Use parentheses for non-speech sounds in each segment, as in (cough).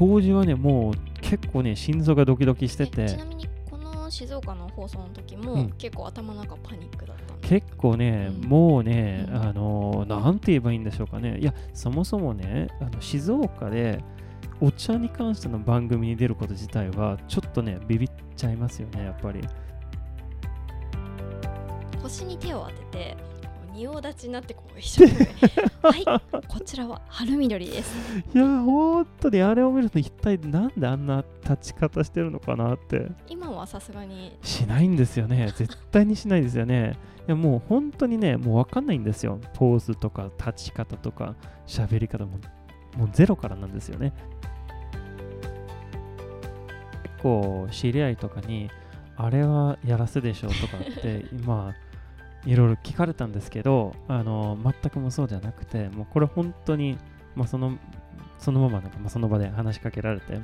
当時はねもう結構ね心臓がドキドキしてえちてなみにこの静岡の放送の時も、うん。結構頭の中パニックだった結構ね、うん。もうね、うん。あのなんて言えばいいんでしょうかね。いやそもそもねあの静岡でお茶に関しての番組に出ること自体はちょっとねビビっちゃいますよねやっぱり。腰に手を当てて仁王立ちになってこう一生懸命はいこちらは春緑です。(laughs) いや本当にあれを見ると一体なんであんな立ち方してるのかなって。今はさすがに。しないんですよね。絶対にしないですよね。(laughs) いやもう本当にねもう分かんないんですよ。ポーズとか立ち方とか喋り方も。もうゼロからなんですよね。結構知り合いとかにあれはやらせでしょとかって今いろいろ聞かれたんですけどあの全くもそうじゃなくてもうこれ本当に、まあ、そのそのままなんか、まあ、その場で話しかけられて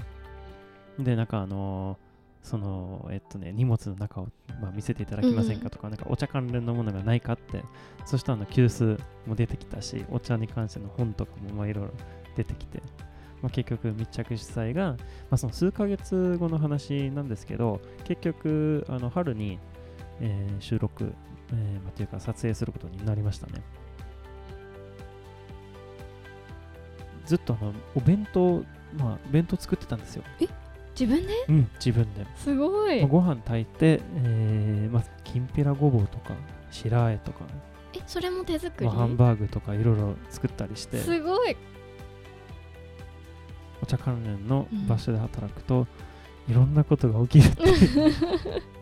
でなんかあのそのえっとね荷物の中を、まあ、見せていただけませんかとか、なんかお茶関連のものがないかってそしたらあの急須も出てきたしお茶に関しての本とかもまあいろいろ出てきて、まあ、結局密着主催が、まあ、その数ヶ月後の話なんですけど結局あの春に、えー収録、えーまあ、というか撮影することになりましたね。ずっとあのお弁当まあ弁当作ってたんですよ。自分で？うん自分で。すごい。まあご飯炊いて、えーまあ、きんぴらごぼうとか白あえとか、えそれも手作り、まあ、ハンバーグとかいろいろ作ったりして。すごい。お茶関連の場所で働くと、いろんなことが起きるって (laughs)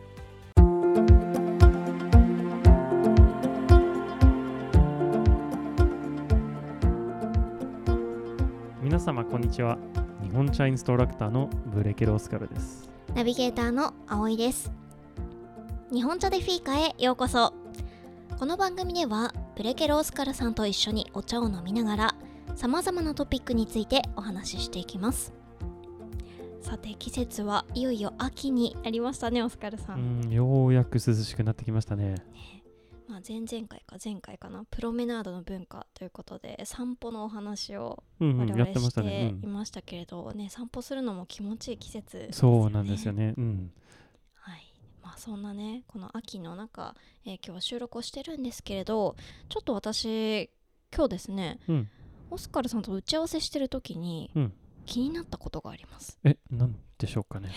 皆様こんにちは。日本茶インストラクターのブレケロオスカルです。ナビゲーターの葵です。日本茶でフィーカへようこそ。この番組ではブレケロオスカルさんと一緒にお茶を飲みながらさまざまなトピックについてお話ししていきます。さて季節はいよいよ秋になりましたねオスカルさ、うんんようやく涼しくなってきましたねまあ、前々回か前回かなプロメナードの文化ということで散歩のお話を我々しってましたね、てうんいましたけれど、ね散歩するのも気持ちいい季節ですそうなんですよね。うん。はいまあ、そんなねこの秋の中、えー今日は収録をしてるんですけれどちょっと私今日ですねうん。オスカルさんと打ち合わせしてる時にうん気になったことがあります、え、なんでしょうかね。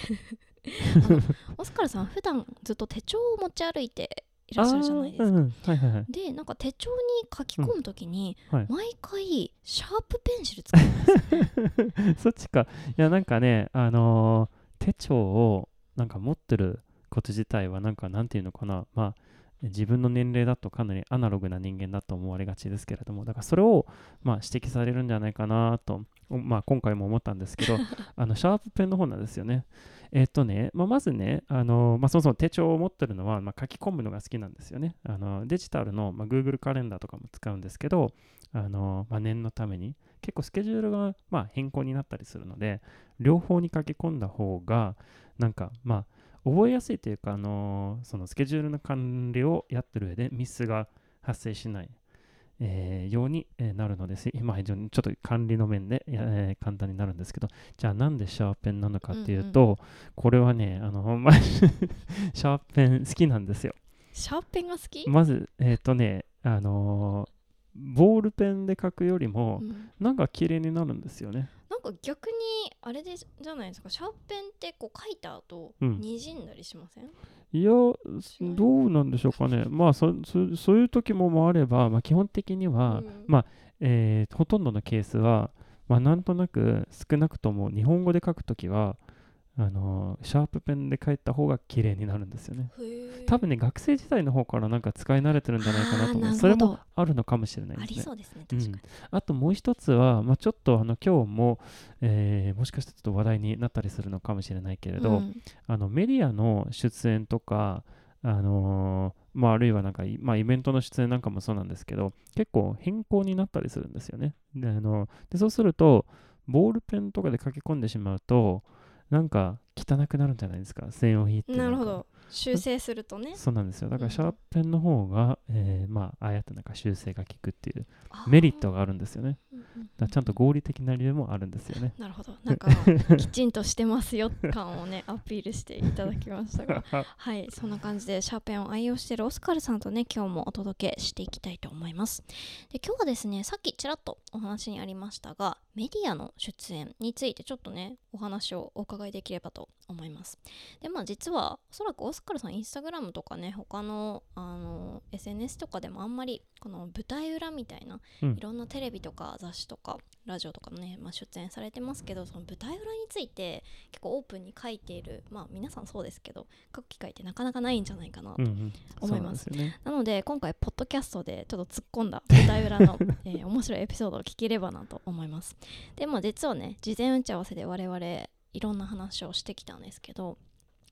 (laughs) オスカルさん普段ずっと手帳を持ち歩いていらっしゃるじゃないですか、うんうん。はいはいはい。でなんか手帳に書き込む時に、はい毎回シャープペンシル使うんですよ (laughs) そっちか。いや、なんかね、あのー手帳をなんか持ってること自体は、なんかなんていうのかな。まあ、自分の年齢だとかなりアナログな人間だと思われがちですけれども、だからそれを、まあ、指摘されるんじゃないかなと、おまあ、今回も思ったんですけど、(laughs) あのシャープペンの方なんですよね。えっとね、まあ、まずね、あのまあ、そもそも手帳を持ってるのは、まあ、書き込むのが好きなんですよね。あのデジタルの、まあ、Google カレンダーとかも使うんですけど、あのまあ、念のために結構スケジュールが、まあ、変更になったりするので、両方に書き込んだ方が、なんか、まあ、覚えやすいというか、あのそのスケジュールの管理をやってる上でミスが発生しない。えーようにえーなるのです。今、非常にちょっと管理の面で、やえー簡単になるんですけど、じゃあなんでシャーペンなのかっていうと、これはね、あの、(laughs) シャーペン好きなんですよ。シャーペンが好き、まず、えっ、とね、あのーボールペンで書くよりもう、ん。なんか綺麗になるんですよね。なんか逆にあれでじゃないですか？シャーペンってこう書いた後、うん。にじんだりしません？いや、どうなんでしょうかね。まあそそ、そういう時ももあれば、まあ、基本的には、うんまあえーほとんどのケースは、まあ、なんとなく少なくとも日本語で書くときはあのーシャープペンで書いた方が綺麗になるんですよね。多分ね、学生時代の方からなんか使い慣れてるんじゃないかなと思う。それもあるのかもしれないあですね。りそうですねうん確かに、あともう一つは、まあ、ちょっとあの今日も、えーもしかしてちょっと話題になったりするのかもしれないけれど、うんあのメディアの出演とか、あのーまあ、あるいはなんかい、まあ、イベントの出演なんかもそうなんですけど結構変更になったりするんですよね。であのでそうするとボールペンとかで書き込んでしまうとなんか汚くなるんじゃないですか？線を引いてなるほど。修正するとね。そうなんですよ。だかうん。らシャーペンの方が、えーまあああやってなんか修正が効くっていうメリットがあるんですよね。うちゃんと合理的な理由もあるんですよね。なるほど。なんかきちんとしてますよ感をねアピールしていただきましたが。(laughs) はいそんな感じでシャーペンを愛用しているオスカルさんとね今日もお届けしていきたいと思います。で今日はですねさっきちらっとお話にありましたがメディアの出演についてちょっとねお話をお伺いできればと思います。でまあ実はおそらくオスカルさんインスタグラムとかね他のあの SNS とかでもあんまりこの舞台裏みたいな、うん。いろんなテレビとか雑誌とかラジオとかのね、まあ、出演されてますけどその舞台裏について結構オープンに書いているまあ皆さんそうですけど書く機会ってなかなかないんじゃないかなとうんうん。思います。そうなんですよね。なので今回ポッドキャストでちょっと突っ込んだ舞台裏の、(laughs) えー面白いエピソードを聞ければなと思いますでまあ実はね事前打ち合わせで我々いろんな話をしてきたんですけど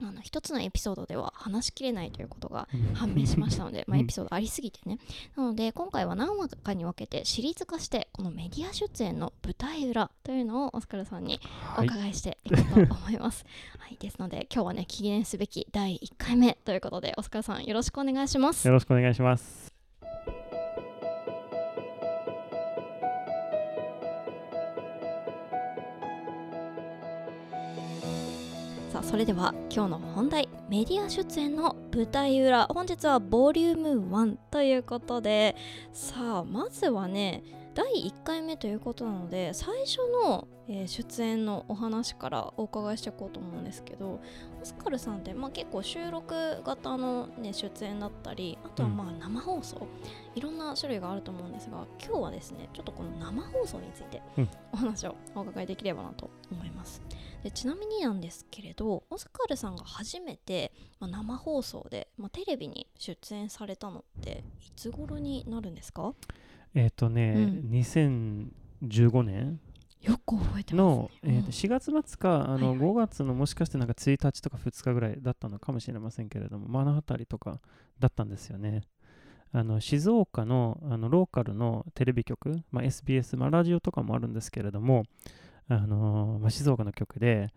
あの一つのエピソードでは話しきれないということが判明しましたので、(laughs) まあ、うんエピソードありすぎてね、なので今回は何話かに分けてシリーズ化してこのメディア出演の舞台裏というのをオスカルさんにおはい。伺いしていこうと思います、(laughs) はい、ですので今日はね記念すべき第1回目ということでオスカルさんよろしくお願いします。よろしくお願いしますそれでは今日の本題メディア出演の舞台裏。本日はボリューム1ということで。さあまずはね第1回目ということなので最初の、えー出演のお話からお伺いしていこうと思うんですけどオスカルさんって、まあ、結構収録型の、ね、出演だったりあとはまあ生放送、いろんな種類があると思うんですが今日はですねちょっとこの生放送についてうん。お話をお伺いできればなと思います。でちなみになんですけれどオスカルさんが初めて、まあ、生放送で、まあ、テレビに出演されたのっていつ頃になるんですか？えっ、とね、うん2015年よく覚えてますの、ね。えーと4月末かあの、はいはい5月のもしかしてなんか1日とか2日ぐらいだったのかもしれませんけれども、まああの辺りとかだったんですよね。あの静岡のあのローカルのテレビ局、まあ、SBS、まあ、ラジオとかもあるんですけれども、あのーまあ、静岡の局で、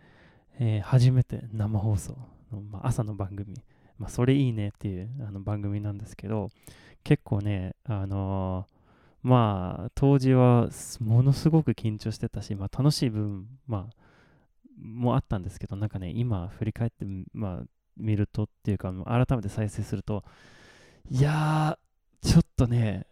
えー初めて生放送の、まあ、朝の番組、まあ、それいいねっていうあの番組なんですけど結構ね、あのーまあ当時はものすごく緊張してたし、まあ、楽しい部分、まあ、もあったんですけどなんかね今振り返って、まあ、見るとっていうか改めて再生するといやーちょっとね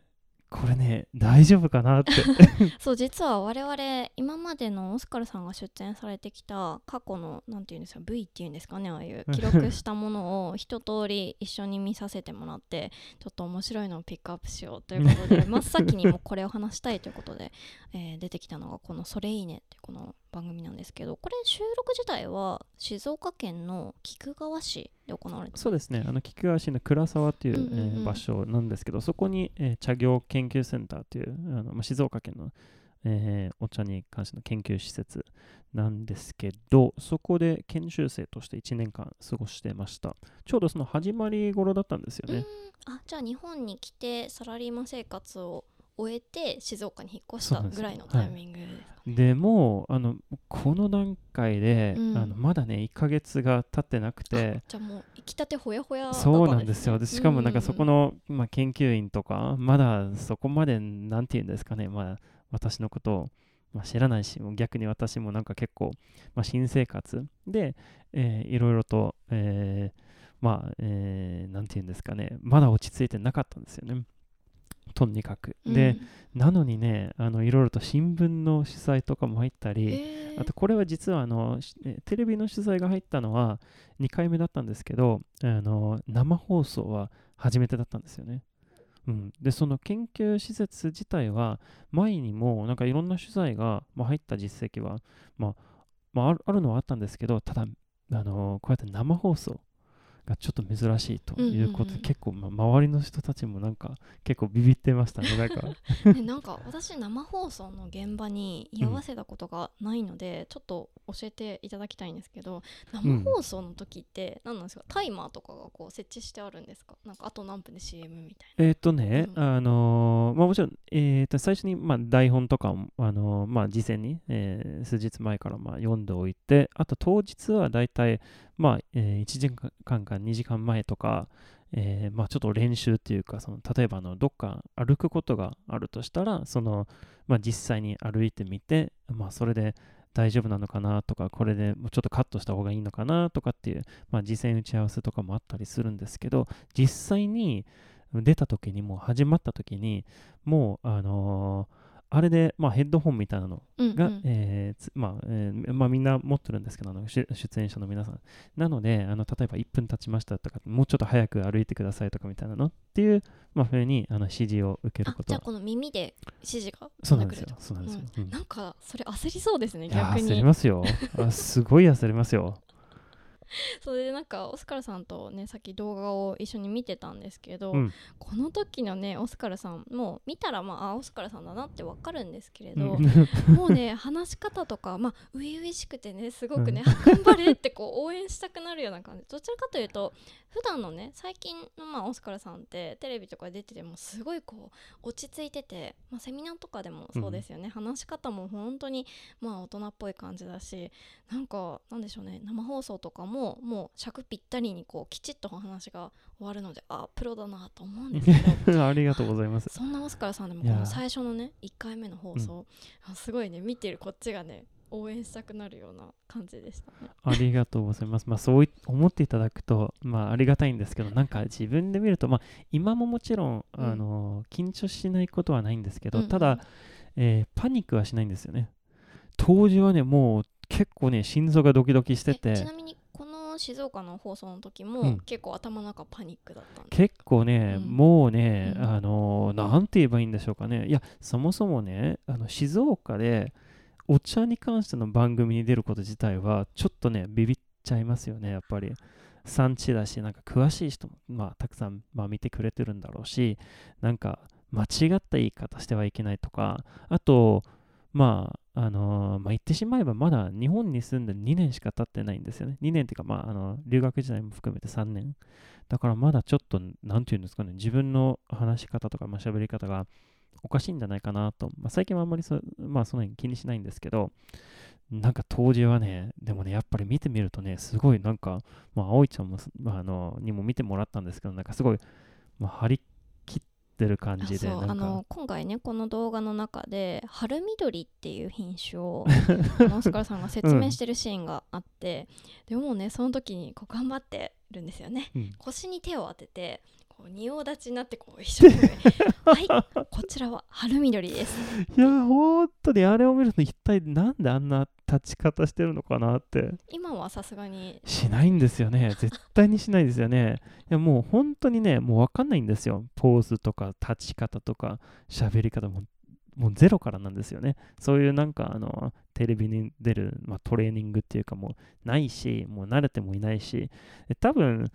これね大丈夫かなって。(laughs) そう実は我々今までのオスカルさんが出演されてきた過去のなんていうんですか V っていうんですかねああいう (laughs) 記録したものを一通り一緒に見させてもらってちょっと面白いのをピックアップしようということで真っ先にもこれを話したいということで、えー出てきたのがこの「それいいね」ってこの番組なんですけどこれ収録自体は静岡県の菊川市で行われてそうですね。あの菊川市の倉沢っていう,、えー場所なんですけどそこに、えー茶業研究センターっていうあの、まあ、静岡県の、えーお茶に関しての研究施設なんですけどそこで研修生として1年間過ごしてました。ちょうどその始まり頃だったんですよね、うん。あじゃあ日本に来てサラリーマン生活を終えて静岡に引っ越したぐらいのタイミングですかね。でもうあのこの段階で、うん。あのまだね1ヶ月が経ってなくてあじゃあもう行きたてほやほやそうなんですよ。ねでしかもなんかそこの、の、まあ、研究員とか、まだそこまで、なんて言うんですかね、まあ、私のことを、まあ、知らないし、逆に私もなんか結構、まあ、新生活で、えーいろいろと、えーまあ、えーなんて言うんですかね、まだ落ち着いてなかったんですよね。とにかく。うんで、なのにね、あのいろいろと新聞の取材とかも入ったり、えーあとこれは実はあのテレビの取材が入ったのは2回目だったんですけどあの生放送は初めてだったんですよね。うん、でその研究施設自体は前にもなんかいろんな取材が、まあ、入った実績は、まあまあ、あるのはあったんですけどただあのこうやって生放送がちょっと珍しいということで、うんうんうん。結構、まあ、周りの人たちもなんか結構ビビってましたね (laughs) なんか。ね、なんか私生放送の現場に居合わせたことがないので、(laughs) ちょっと教えていただきたいんですけど生放送の時って何なんですか、タイマーとかがこう設置してあるんですか？なんかあと何分で CM みたいえっとね、うん。あのーまあもちろん、えーと最初に、まあ、台本とかを、あのーまあ、事前に、えー数日前から、まあ、読んでおいて、あと当日はだいたい、まあえー1時間か2時間前とか、えーまあ、ちょっと練習っていうか、その例えばのどっか歩くことがあるとしたら、そのまあ、実際に歩いてみて、まあ、それで大丈夫なのかなとか、これでもうちょっとカットした方がいいのかなとかっていう、まあ、事前打ち合わせとかもあったりするんですけど、実際に出た時にもう始まった時にもうあのーあれで、まあ、ヘッドホンみたいなのな。うん、が、うん。えまあえーまあ、みんな持ってるんですけどあの出出演者の皆さん。なのであの例えば1分経ちましたとかもうちょっと早く歩いてくださいとかみたいなのっていう、まあ、ふうにあの指示を受けること。はあじゃあこの耳で指示がそうなんですよ。そうなんですよ、うん。なんかそれ焦りそうですね逆に。焦りますよ。あすごい焦りますよ (laughs) それでなんかオスカルさんとねさっき動画を一緒に見てたんですけど、うん。この時のねオスカルさんもう見たらまああオスカルさんだなってわかるんですけれど、うん。(laughs) もうね話し方とかまあ初々しくてねすごくね、あ頑張れってこう応援したくなるような感じ。どちらかというと普段のね最近のまあオスカルさんってテレビとか出ててもすごいこう落ち着いてて、まあ、セミナーとかでもそうですよね、話し方も本当にまあ大人っぽい感じだしなんかなんでしょうね生放送とかももう尺ぴったりにこうきちっとお話が終わるのであプロだなと思うんですけど。(laughs) ありがとうございます。そんなオスカルさんでもこの最初のね1回目の放送、あすごいね見てるこっちがね応援したくなるような感じでしたね。ありがとうございます。まあそうい思っていただくと、まあありがたいんですけど、なんか自分で見ると、まあ今ももちろん、うん。あの緊張しないことはないんですけど、うんうん。ただ、えーパニックはしないんですよね。当時はね、もう結構ね、心臓がドキドキしてえちてな、みにこの静岡の放送の時も、うん結構頭の中パニックだったんで結構ね、うんもうね、うんあのなんて言えばいいんでしょうかね。いや、そもそもね、あの静岡でお茶に関しての番組に出ること自体は、ちょっとね、ビビっちゃいますよね、やっぱり。産地だし、なんか詳しい人も、まあ、たくさん、まあ、見てくれてるんだろうし、なんか間違った言い方してはいけないとか、あと、まあ、あのまあ、言ってしまえば、まだ日本に住んで2年しか経ってないんですよね。2年っていうか、まあ、あの留学時代も含めて3年。だからまだちょっと、なんていうんですかね、自分の話し方とか、まあ、喋り方がおかしいんじゃないかなと。まあ、最近はあんまりそ,、まあ、その辺気にしないんですけど、なんか当時はね、でもね、やっぱり見てみるとね、すごいなんか、まあ、葵ちゃんも、まあ、あのにも見てもらったんですけど、なんかすごい、まあ、張りってる感じで、あなんか、の今回ねこの動画の中で春緑っていう品種を (laughs) オスカルさんが説明してるシーンがあって、でもうねその時にこう頑張ってるんですよね。うん。腰に手を当ててこう仁王立ちになってこう一生懸命 (laughs) はいこちらは春緑です。いや、本当にあれを見ると、一体なんであんな立ち方してるのかなって。今はさすがにしないんですよね。(laughs) 絶対にしないですよね。いや、もう本当にね、もうわかんないんですよ。ポーズとか立ち方とか喋り方も。もうゼロからなんですよね。そういうなんかあのテレビに出る、まあ、トレーニングっていうかもうないし、もう慣れてもいないし、で多分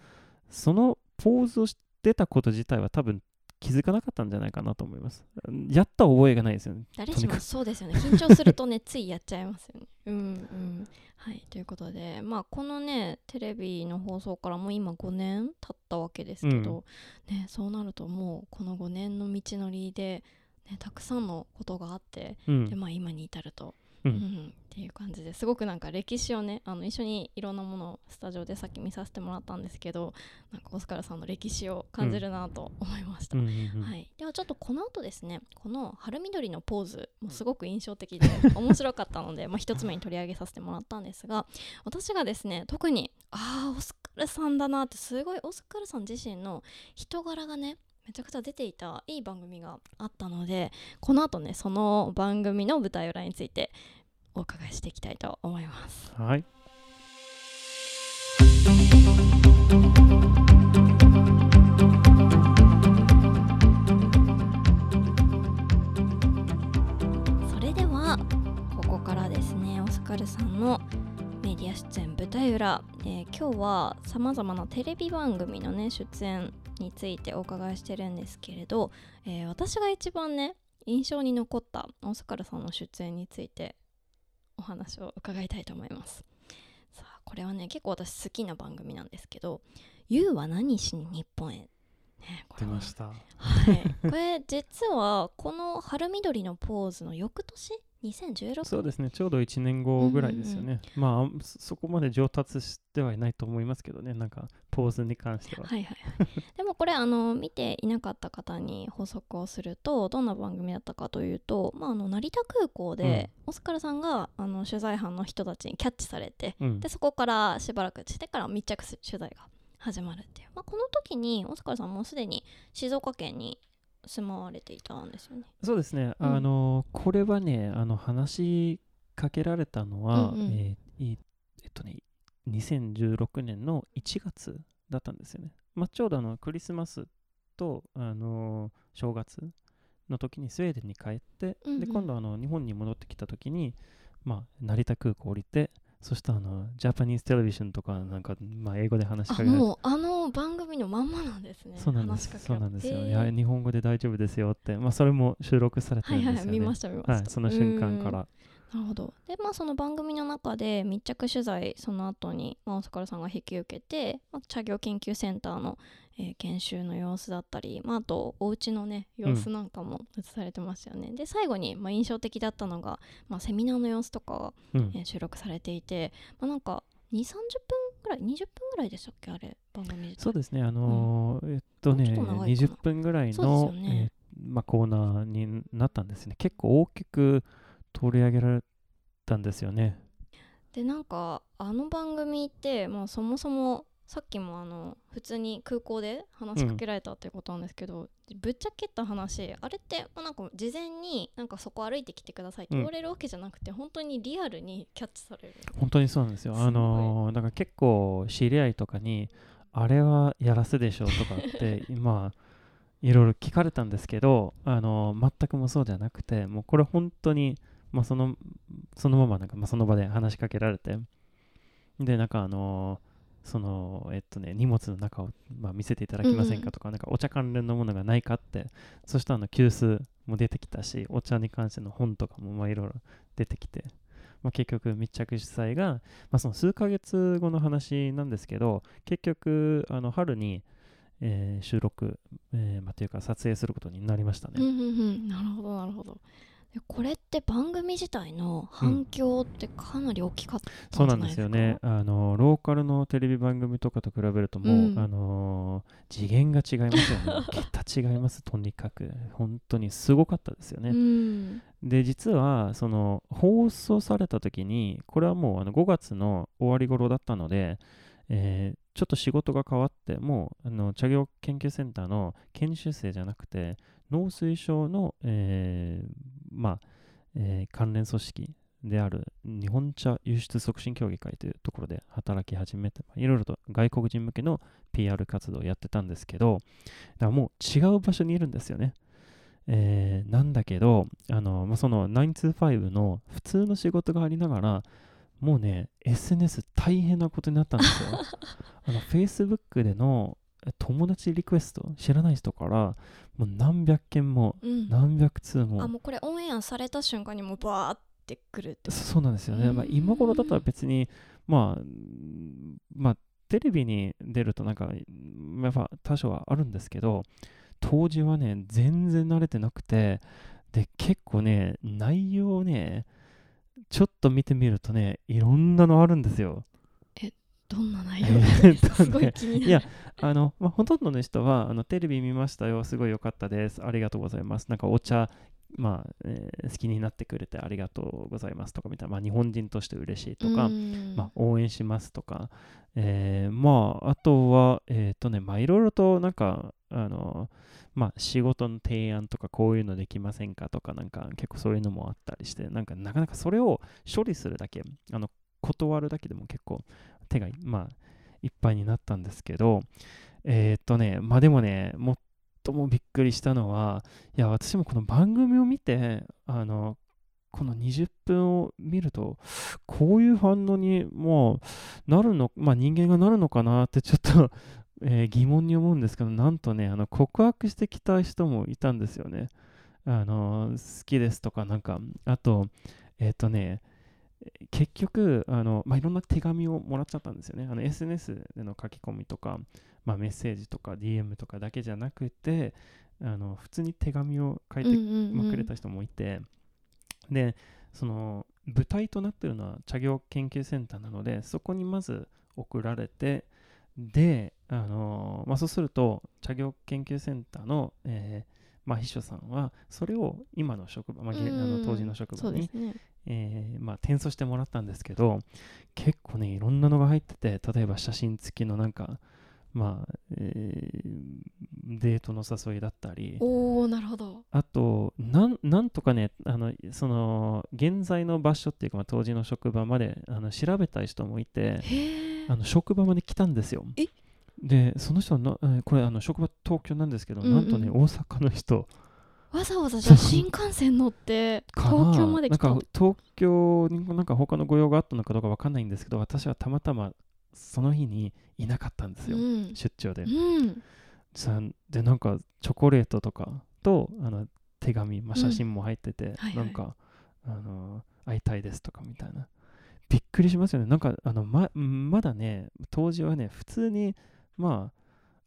そのポーズをしてたこと自体は多分気づかなかったんじゃないかなと思います。やった覚えがないですよね。誰しもそうですよね。緊張するとねついやっちゃいますよね。(laughs) うんうん。はい。ということでまあこのねテレビの放送からもう今5年経ったわけですけど、ねそうなるともうこの5年の道のりで、ね、たくさんのことがあって、うん。でまあ今に至ると、ううんんっていう感じですごくなんか歴史をねあの一緒にいろんなものをスタジオでさっき見させてもらったんですけどなんかオスカルさんの歴史を感じるなと思いました。うんうんうんはい、ではちょっとこの後ですねこの春緑のポーズもすごく印象的で面白かったので、(laughs) まあ、一つ目に取り上げさせてもらったんですが私がですね特にああオスカルさんだなってすごいオスカルさん自身の人柄がねめちゃくちゃ出ていたいい番組があったのでこの後ねその番組の舞台裏についてお伺いしていきたいと思います。はい。それではここからですねオスカルさんのメディア出演舞台裏、えー今日はさまざまなテレビ番組のね出演についてお伺いしてるんですけれど、えー私が一番ね印象に残った大阪さんの出演についてお話を伺いたいと思います。さあこれはね結構私好きな番組なんですけど「You は何しに日本へ」ね、これは出ました。はい、これ実はこの春緑のポーズの翌年2016そうですね、ちょうど1年後ぐらいですよね。まあ、そそこまで上達してはいないと思いますけどね、なんかポーズに関しては。はいはいはい。でもこれあの見ていなかった方に補足をするとどんな番組だったかというと、まあ、あの成田空港で、オスカルさんがあの取材班の人たちにキャッチされてうん。でそこからしばらくしてから密着取材が始まるっていう、まあ、この時にオスカルさんもうすでに静岡県に住まわれていたんですよね。そうですね、うんあのこれはね、あの話しかけられたのは、うんうんえーいえっとね、2016年の1月だったんですよね。まあ、ちょうどあのクリスマスと、あの正月の時にスウェーデンに帰って、うんうんで今度あの日本に戻ってきた時に、まあ、成田空港降りて、そしたらあのジャパニーズテレビジョンとかなんか、まあ、英語で話しかあけられてもうあの番組のまんまなんですね。そうなんですそうなんですよ。へーいや日本語で大丈夫ですよって、まあ、それも収録されてはいるんですよね。はいはい見ました見ました、はい、その瞬間かうんら。なるほど。でまあその番組の中で密着取材その後にまあ大阪さんが引き受けて、まあ、茶業研究センターの、えー研修の様子だったり、まあ、あとお家のね様子なんかも映されてましたよね、で最後に、まあ、印象的だったのが、まあ、セミナーの様子とかが、うん。えー収録されていて、まあ、なんか2 3 0分ぐらい20分ぐらいでしたっけあれ番組そうですね、あのーえっとね、もうちょっと長いかな。20分ぐらいの、ね。えーまあ、コーナーになったんですね。結構大きく取り上げられたんですよね。でなんかあの番組ってもうそもそもさっきもあの普通に空港で話しかけられたっていうことなんですけど、ぶっちゃけた話あれってまあなんか事前になんかそこ歩いてきてくださいって言われるわけじゃなくて、本当にリアルにキャッチされる本当にそうなんですよ。あのーだから結構知り合いとかに、あれはやらせでしょとかって、(laughs) まあ、いろいろ聞かれたんですけど、あのー全くもそうじゃなくて、もうこれ本当に、まあ、そのそのままなんか、まあ、その場で話しかけられて、で、なんかあのーそのえっとね、荷物の中を、まあ、見せていただけませんかとか、なんかお茶関連のものがないかって、そしたらあの急須も出てきたし、お茶に関しての本とかもまあいろいろ出てきて、まあ、結局密着取材が、まあ、その数ヶ月後の話なんですけど、結局、あの春に、えー収録、えーまあ、というか撮影することになりましたね。うんうんうん。なるほどなるほど。でこれって番組自体の反響ってかなり大きかったそうなんですよね。あのローカルのテレビ番組とかと比べるともう、うんあのー次元が違いますよね。(laughs) 桁違います、とにかく。本当にすごかったですよね。うんで実はその放送された時にこれはもうあの5月の終わり頃だったので、えーちょっと仕事が変わってもうあの茶業研究センターの研修生じゃなくて農水省の、えーまあえー関連組織である日本茶輸出促進協議会というところで働き始めていろいろと外国人向けの PR 活動をやってたんですけどだからもう違う場所にいるんですよね。えーなんだけど、あのまあ、その925の普通の仕事がありながら、もうね、SNS 大変なことになったんですよ。(laughs) あの Facebook でのえ友達リクエスト、知らない人から、もう何百件も、うん何百通もあ、もうこれオンエアされた瞬間にもうバーってくるってそうなんですよね。まあ、うん今頃だったら別に、まあ、うんまあ、テレビに出るとなんか、やっぱ多少はあるんですけど、当時はね、全然慣れてなくて、で、結構ね、内容をね、ちょっと見てみるとね、いろんなのあるんですよ。どんな内え容ーっとね。すごい気になる。いやあの、まあ、ほとんどの人はあのテレビ見ましたよ、すごい良かったです、ありがとうございます。なんかお茶、まあえー好きになってくれてありがとうございますとかみたいな、まあ、日本人として嬉しいとか、うん。まあ、応援しますとか、えーまあ、あとは、えっ、とね、まあ、いろいろと、なんか、あの、まあ、仕事の提案とか、こういうのできませんかとか、なんか、結構そういうのもあったりして、なんか、なかなかそれを処理するだけ、あの、断るだけでも結構、手が、まあ、いっぱいになったんですけど、えっ、とね、まあ、でもね、最もびっくりしたのは、いや、私もこの番組を見て、あの、この20分を見るとこういう反応にもうなるの、まあ、人間がなるのかなってちょっと (laughs) えー疑問に思うんですけどなんとねあの告白してきた人もいたんですよね。あの好きですとかなんかあとえっ、とね結局あの、まあ、いろんな手紙をもらっちゃったんですよね。SNS での書き込みとか、まあ、メッセージとか DM とかだけじゃなくてあの普通に手紙を書いてまあくれた人もいて、でその舞台となってるのは茶業研究センターなのでそこにまず送られてで、あのまあ、そうすると茶業研究センターの、えーまあ、秘書さんはそれを今の職場、まあ、げあの当時の職場にねえーまあ、転送してもらったんですけど結構ねいろんなのが入ってて例えば写真付きのなんかまあ、えーデートの誘いだったりおおなるほど。あとなんなんとかねあのその現在の場所っていうか、まあ、当時の職場まであの調べたい人もいてあの職場まで来たんですよ。え？でその人はなえーこれあの職場東京なんですけど、うんうん。なんとね大阪の人わざわざじゃあ新幹線乗って東京まで来たなんか東京になんか他の御用があったのかどうかわかんないんですけど私はたまたまその日にいなかったんですよ、うん。出張で、うん。さでなんかチョコレートとかとあの手紙、まあ、写真も入ってて、はいはい。なんかあの会いたいですとかみたいな。びっくりしますよね。なんかあのままだね当時はね普通にまあ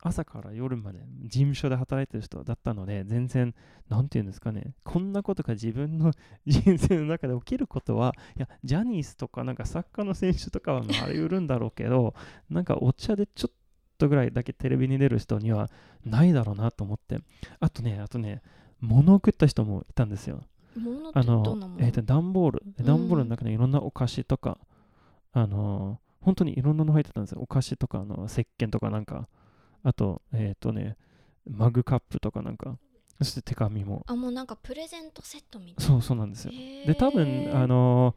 朝から夜まで事務所で働いてる人だったので全然なんて言うんですかね。こんなことが自分の (laughs) 人生の中で起きることはいやジャニーズとかなんかサッカーの選手とかはまああり得るんだろうけど (laughs) なんかお茶でちょっとぐらいだけテレビに出る人にはないだろうなと思って。あとねあとね物を食った人もいたんですよ。物ってあののえー、と段ボール。うん。段ボールの中にいろんなお菓子とか、あの本当にいろんなの入ってたんですよ。お菓子とかあの石鹸とかなんかあとえっ、とねマグカップとかなんかそして手紙も。あもうなんかプレゼントセットみたいそうそうなんですよ。なで多分あの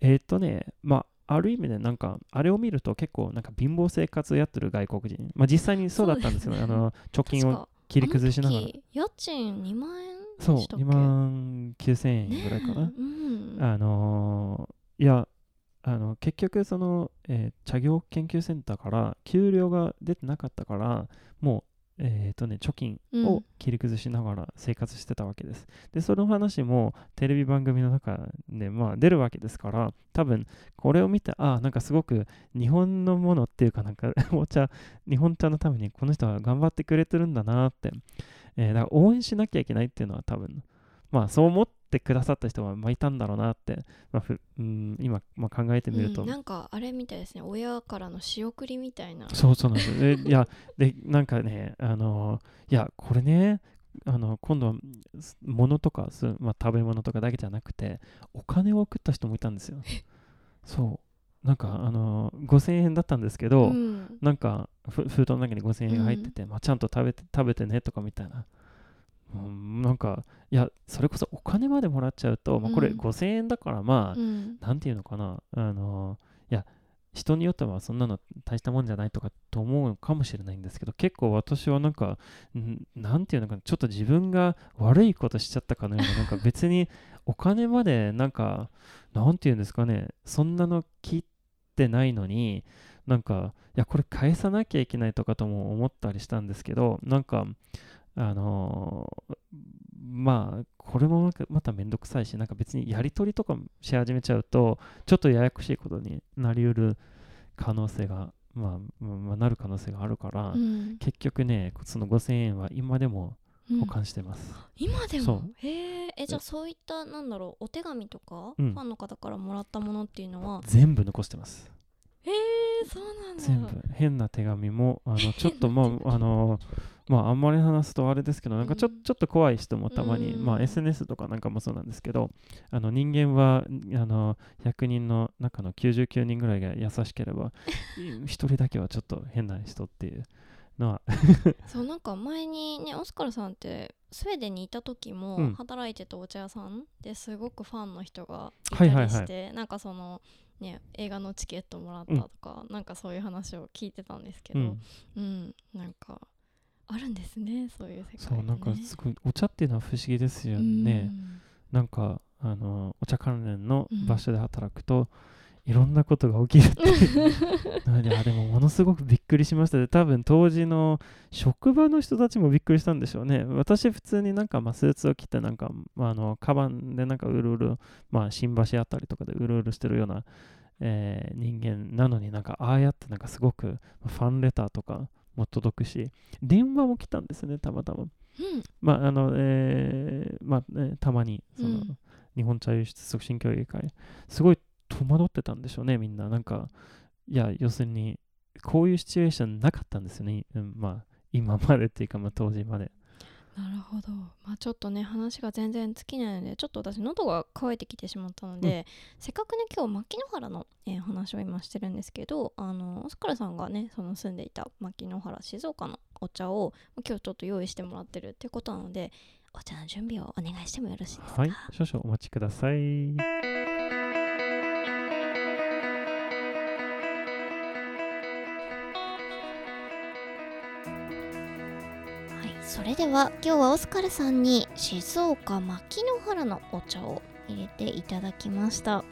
えっ、とねまあある意味でなんかあれを見ると結構なんか貧乏生活をやってる外国人。まあ実際にそうだったんですよね。あの貯金を切り崩しながら。家賃2万円そうでしたっけ？2万9000円ぐらいかな、ねえうん。あのーいやあの結局その、えー茶業研究センターから給料が出てなかったからもうえーとね、貯金を切り崩しながら生活してたわけです。で、その話もテレビ番組の中で、まあ、出るわけですから、多分これを見て、ああ、なんかすごく日本のものっていうか、なんか (laughs) お茶、日本茶のためにこの人は頑張ってくれてるんだなって、えーだから応援しなきゃいけないっていうのは多分、まあそう思ってくださった人はまあいたんだろうなって、まあ、ふうん今、まあ、考えてみると、うんなんかあれみたいですね親からの仕送りみたいなそうそうなんですよ。で (laughs) いや、で、なんかね、あの、いや、これね、あの今度はす物とか、すまあ、食べ物とかだけじゃなくて、お金を送った人もいたんですよ。そう。なんか、あの、5000円だったんですけど、うんなんか、ふ封筒の中に5000円が入ってて、まあ、ちゃんと食べて食べてねとかみたいな。うん、なんか、いや、それこそお金までもらっちゃうと、まあ、これうん。5000円だから、まあ、うん。なんていうのかな、あの、いや、人によってはそんなの大したもんじゃないとかと思うかもしれないんですけど、結構私はなんか、んなんていうのかな、ちょっと自分が悪いことしちゃったかのような、なんか別にお金までなんか、なんていうんですかね、そんなの切ってないのに、なんか、いや、これ返さなきゃいけないとかとも思ったりしたんですけど、なんか、あのーまあ、これもまためんどくさいし、なんか別にやり取りとかし始めちゃうと、ちょっとややこしいことになりうる可能性が、まあ、まあ、なる可能性があるから、うん。結局ね、その5000円は今でもうん保管してます。今でも？へええじゃあそういったなんだろうお手紙とか、うんファンの方からもらったものっていうのは？全部残してます。へえそうなんだ。全部。変な手紙も、あのちょっとまあ、(laughs) あの、まあ、あんまり話すとあれですけど、なんかちょ,、うん。ちょっと怖い人もたまに、うん。まあ、SNS とかなんかもそうなんですけど、あの人間はあの100人の中の99人ぐらいが優しければ、(laughs) 1人だけはちょっと変な人っていうのは、(laughs) そうなんか前にねオスカルさんってスウェーデンにいた時もうん。働いてたお茶屋さんですごくファンの人がいたはいはいはい。りして、なんかそのね映画のチケットもらったとか、なんかそういう話を聞いてたんですけど、うん、うん、なんかあるんですねそういう世界、ね、そう、なんかすごい、お茶っていうのは不思議ですようね。ん。なんか、あのお茶関連の場所で働くと、いろんなことが起きるっていう。いやでもものすごくびっくりしましたね。多分当時の職場の人たちもびっくりしたんでしょうね。私普通になんかまあスーツを着てなんか、まあ、あのカバンでなんかうるうる、まあ、新橋あたりとかでうるうるしてるような、えー人間なのになんかああやってなんかすごくファンレターとかも届くし電話も来たんですねたまたま。うん。まああのえーまあ、ねたまにその、うん。日本茶輸出促進協議会。すごい戸惑ってたんでしょうねみんな。なんかいや要するにこういうシチュエーションなかったんですよね、うん、まあ今までっていうか、まあ、当時までなるほど。まあちょっとね話が全然尽きないのでちょっと私喉が渇いてきてしまったので、せっかくね今日牧之原の、えー話を今してるんですけどあのオスカルさんがねその住んでいた牧之原静岡のお茶を今日ちょっと用意してもらってるってことなのでお茶の準備をお願いしてもよろしいですか？はい少々お待ちくださいそれでは今日はオスカルさんに静岡牧之原のお茶を入れていただきました。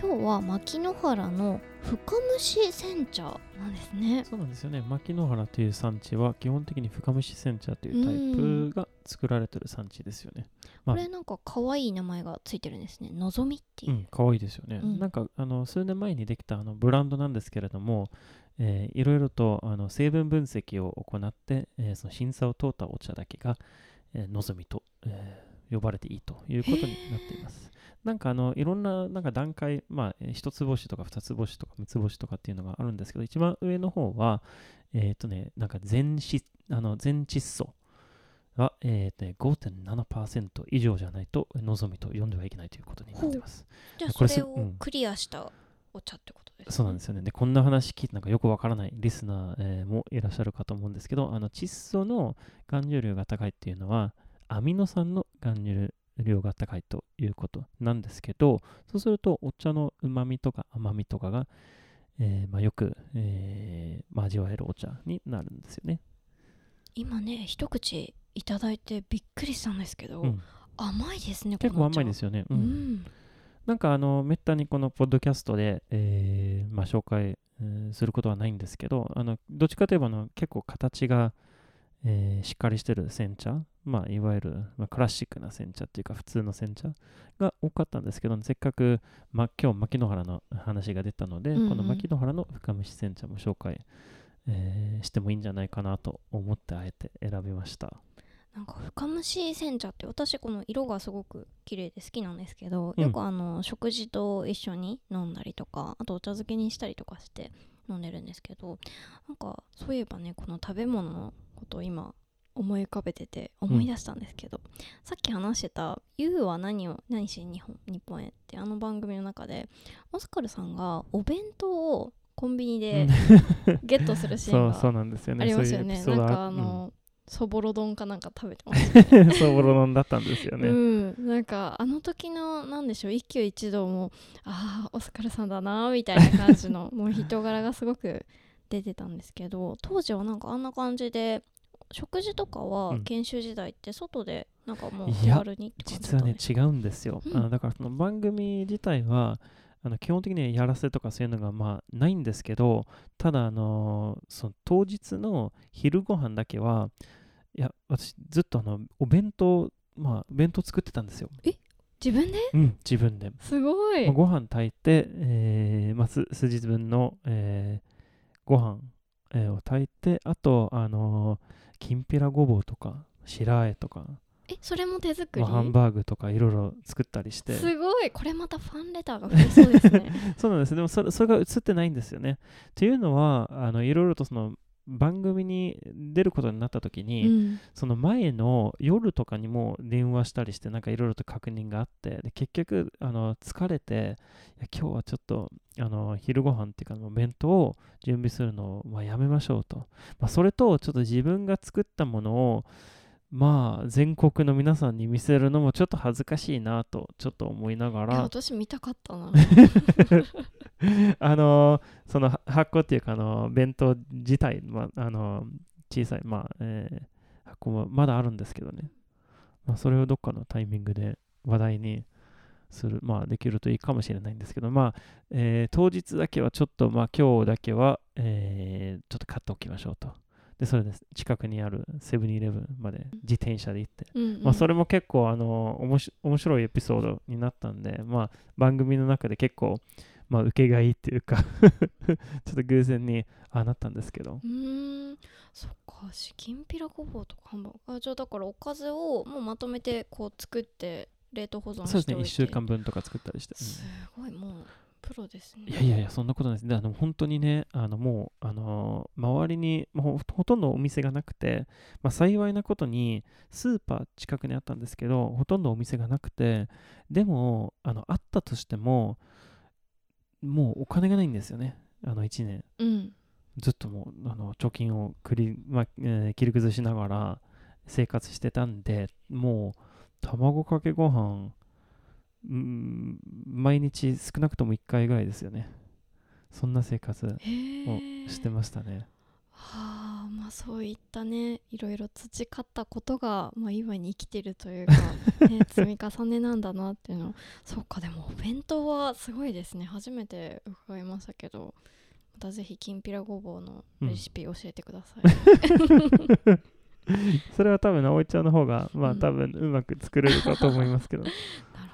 今日は牧之原の深蒸し煎茶なんですね。そうなんですよね。牧之原という産地は基本的に深蒸し煎茶というタイプが作られてる産地ですよね。まあ。これなんか可愛い名前がついてるんですね。のぞみっていう。う、ん、可愛いですよね。うん。なんかあの数年前にできたあのブランドなんですけれども、えーいろいろとあの成分分析を行って、えーその審査を通ったお茶だけが、えー、望みと、えー呼ばれていいということになっています。なんかあのいろんななんか段階、まあ、えー一つ星とか二つ星とか三つ星とかっていうのがあるんですけど、一番上の方は、えっ、とね、なんか全しあの全窒素は、えーとね、5.7%以上じゃないと望みと呼んではいけないということになっています。じゃあこれすそれをうんクリアしたお茶ってことです、ねそうなんですよね。で、こんな話聞いてなんかよくわからないリスナー、えーもいらっしゃるかと思うんですけど、あの窒素の含有量が高いっていうのは、アミノ酸の含有量が高いということなんですけど、そうするとお茶のうまみとか甘みとかが、えーまあ、よく、えーまあ、味わえるお茶になるんですよね。今ね一口いただいてびっくりしたんですけど、うん甘いですね結構甘いですよ、よね。ううんんなんかあのめったにこのポッドキャストで、えーまあ、紹介、うんすることはないんですけどあのどっちかといえばあの結構形が、えーしっかりしてる煎茶、まあ、いわゆる、まあ、クラシックな煎茶っていうか普通の煎茶？が多かったんですけど、せっかく、まあ、今日牧之原の話が出たので、うんうん。この牧之原の深蒸し煎茶も紹介、えーしてもいいんじゃないかなと思ってあえて選びました。なんか深蒸し煎茶って私この色がすごく綺麗で好きなんですけど、うんよくあの食事と一緒に飲んだりとかあとお茶漬けにしたりとかして飲んでるんですけどなんかそういえばねこの食べ物のことを今思い浮かべてて思い出したんですけど、さっき話してた「YOU は何を何しに日本日本へ」ってあの番組の中でオスカルさんがお弁当をコンビニでゲットするシーンが (laughs) なんですよね。ありますよね。なんかあうんの、そぼろ丼かなんか食べてましたよね。(laughs) そうボロ飲んだったんですよね。うん、なんかあの時のなんでしょう一挙一動もああオスカルさんだなみたいな感じのもう人柄がすごく出てたんですけど (laughs) 当時はなんかあんな感じで食事とかはうん研修時代って外でなんかもう手軽にって感じ実はねだったんです違うんですよ、うんあのだからその番組自体はあの基本的にはやらせとかそういうのがまあないんですけどただあのその当日の昼ご飯だけはいや私ずっとあのお弁当まあ弁当作ってたんですよ、自分で？うん、自分で、すごい。まあご飯炊いて、えーまあ、す数日分の、えーご飯、えーを炊いてあとあのきんぴらごぼうとか白あえとかえそれも手作り？まあハンバーグとかいろいろ作ったりしてすごいこれまたファンレターが増えそうですね (laughs) そうなんです。でもそれそれが映ってないんですよね。っていうのは、いろいろとその番組に出ることになった時に、うんその前の夜とかにも電話したりして、なんかいろいろと確認があって、で結局あの疲れて今日はちょっとあの昼ご飯っていうか、もう弁当を準備するのを、まあ、やめましょうと。まあ、それと、ちょっと自分が作ったものを、まあ、全国の皆さんに見せるのもちょっと恥ずかしいなと、ちょっと思いながら、私見たかったな。(laughs) あのそのは箱っていうかあの弁当自体、まあ、あの小さい、まあえー箱もまだあるんですけどね、まあ、それをどっかのタイミングで話題にする、まあ、できるといいかもしれないんですけど、まあ、えー当日だけはちょっと、まあ、今日だけは、えーちょっと買っておきましょうと。で、それです。近くにあるセブンイレブンまで自転車で行って。うんうんまあ、それも結構、あの、おもし面白いエピソードになったんで、まあ、番組の中で結構、まあ、受けがいいっていうか、(laughs) ちょっと偶然にああなったんですけど。うーんそっかしきんぴらごぼうとかハンバーじゃあだからおかずをもうまとめてこう作って冷凍保存しておいてそうですね、1週間分とか作ったりして。うんすごいもうプロですねいやいやいや、そんなことないです。であの本当にね、あのもう、あの周りにもうほほとんどお店がなくて、まあ、幸いなことにスーパー近くにあったんですけど、ほとんどお店がなくて、でも、あのあったとしても、もうお金がないんですよね、あの1年。うんずっともうあの貯金を繰り、まあえー切り崩しながら生活してたんで、もう卵かけご飯、うん、毎日少なくとも1回ぐらいですよね。そんな生活をしてましたね。はあまあそういったねいろいろ培ったことが、まあ、今に生きてるというか、(laughs) ね、積み重ねなんだなっていうのそうかでもお弁当はすごいですね初めて伺いましたけどまたぜひきんぴらごぼうのレシピ教えてください、(laughs) それは多分、葵ちゃんの方が、まうんあ多分うまく作れるかと思いますけど。(laughs)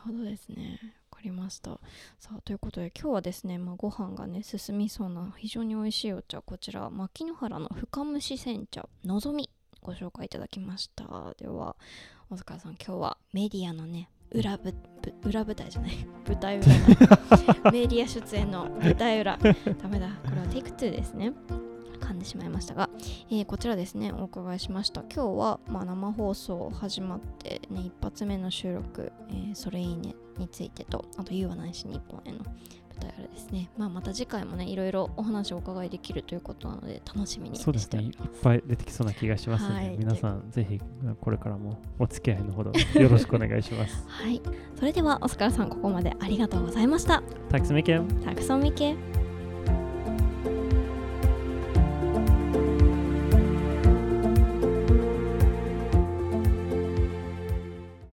ほどですね。わかりました。さあということで今日はですね、まあ、ご飯がね進みそうな非常に美味しいお茶こちら牧之原の深蒸し煎茶のぞみご紹介いただきました。では小塚さん今日はメディアのね裏ぶぶ裏舞台じゃない (laughs) 舞台裏だ (laughs) メディア出演の舞台裏ダメだこれはテイク2ですね噛んでしまいましたが、えーこちらですねお伺いしました。今日は、まあ、生放送始まってね一発目の収録、えーそれいいねについてとあと「ゆうはないし日本」への舞台あれですね、まあ、また次回もねいろいろお話をお伺いできるということなので楽しみにしそうですね、いっておりますぱい出てきそうな気がしますので、はい。皆さんぜひこれからもお付き合いのほど (laughs) よろしくお願いします。はい。それではオスカルさんここまでありがとうございました。Tack så mycket! たくさんみけ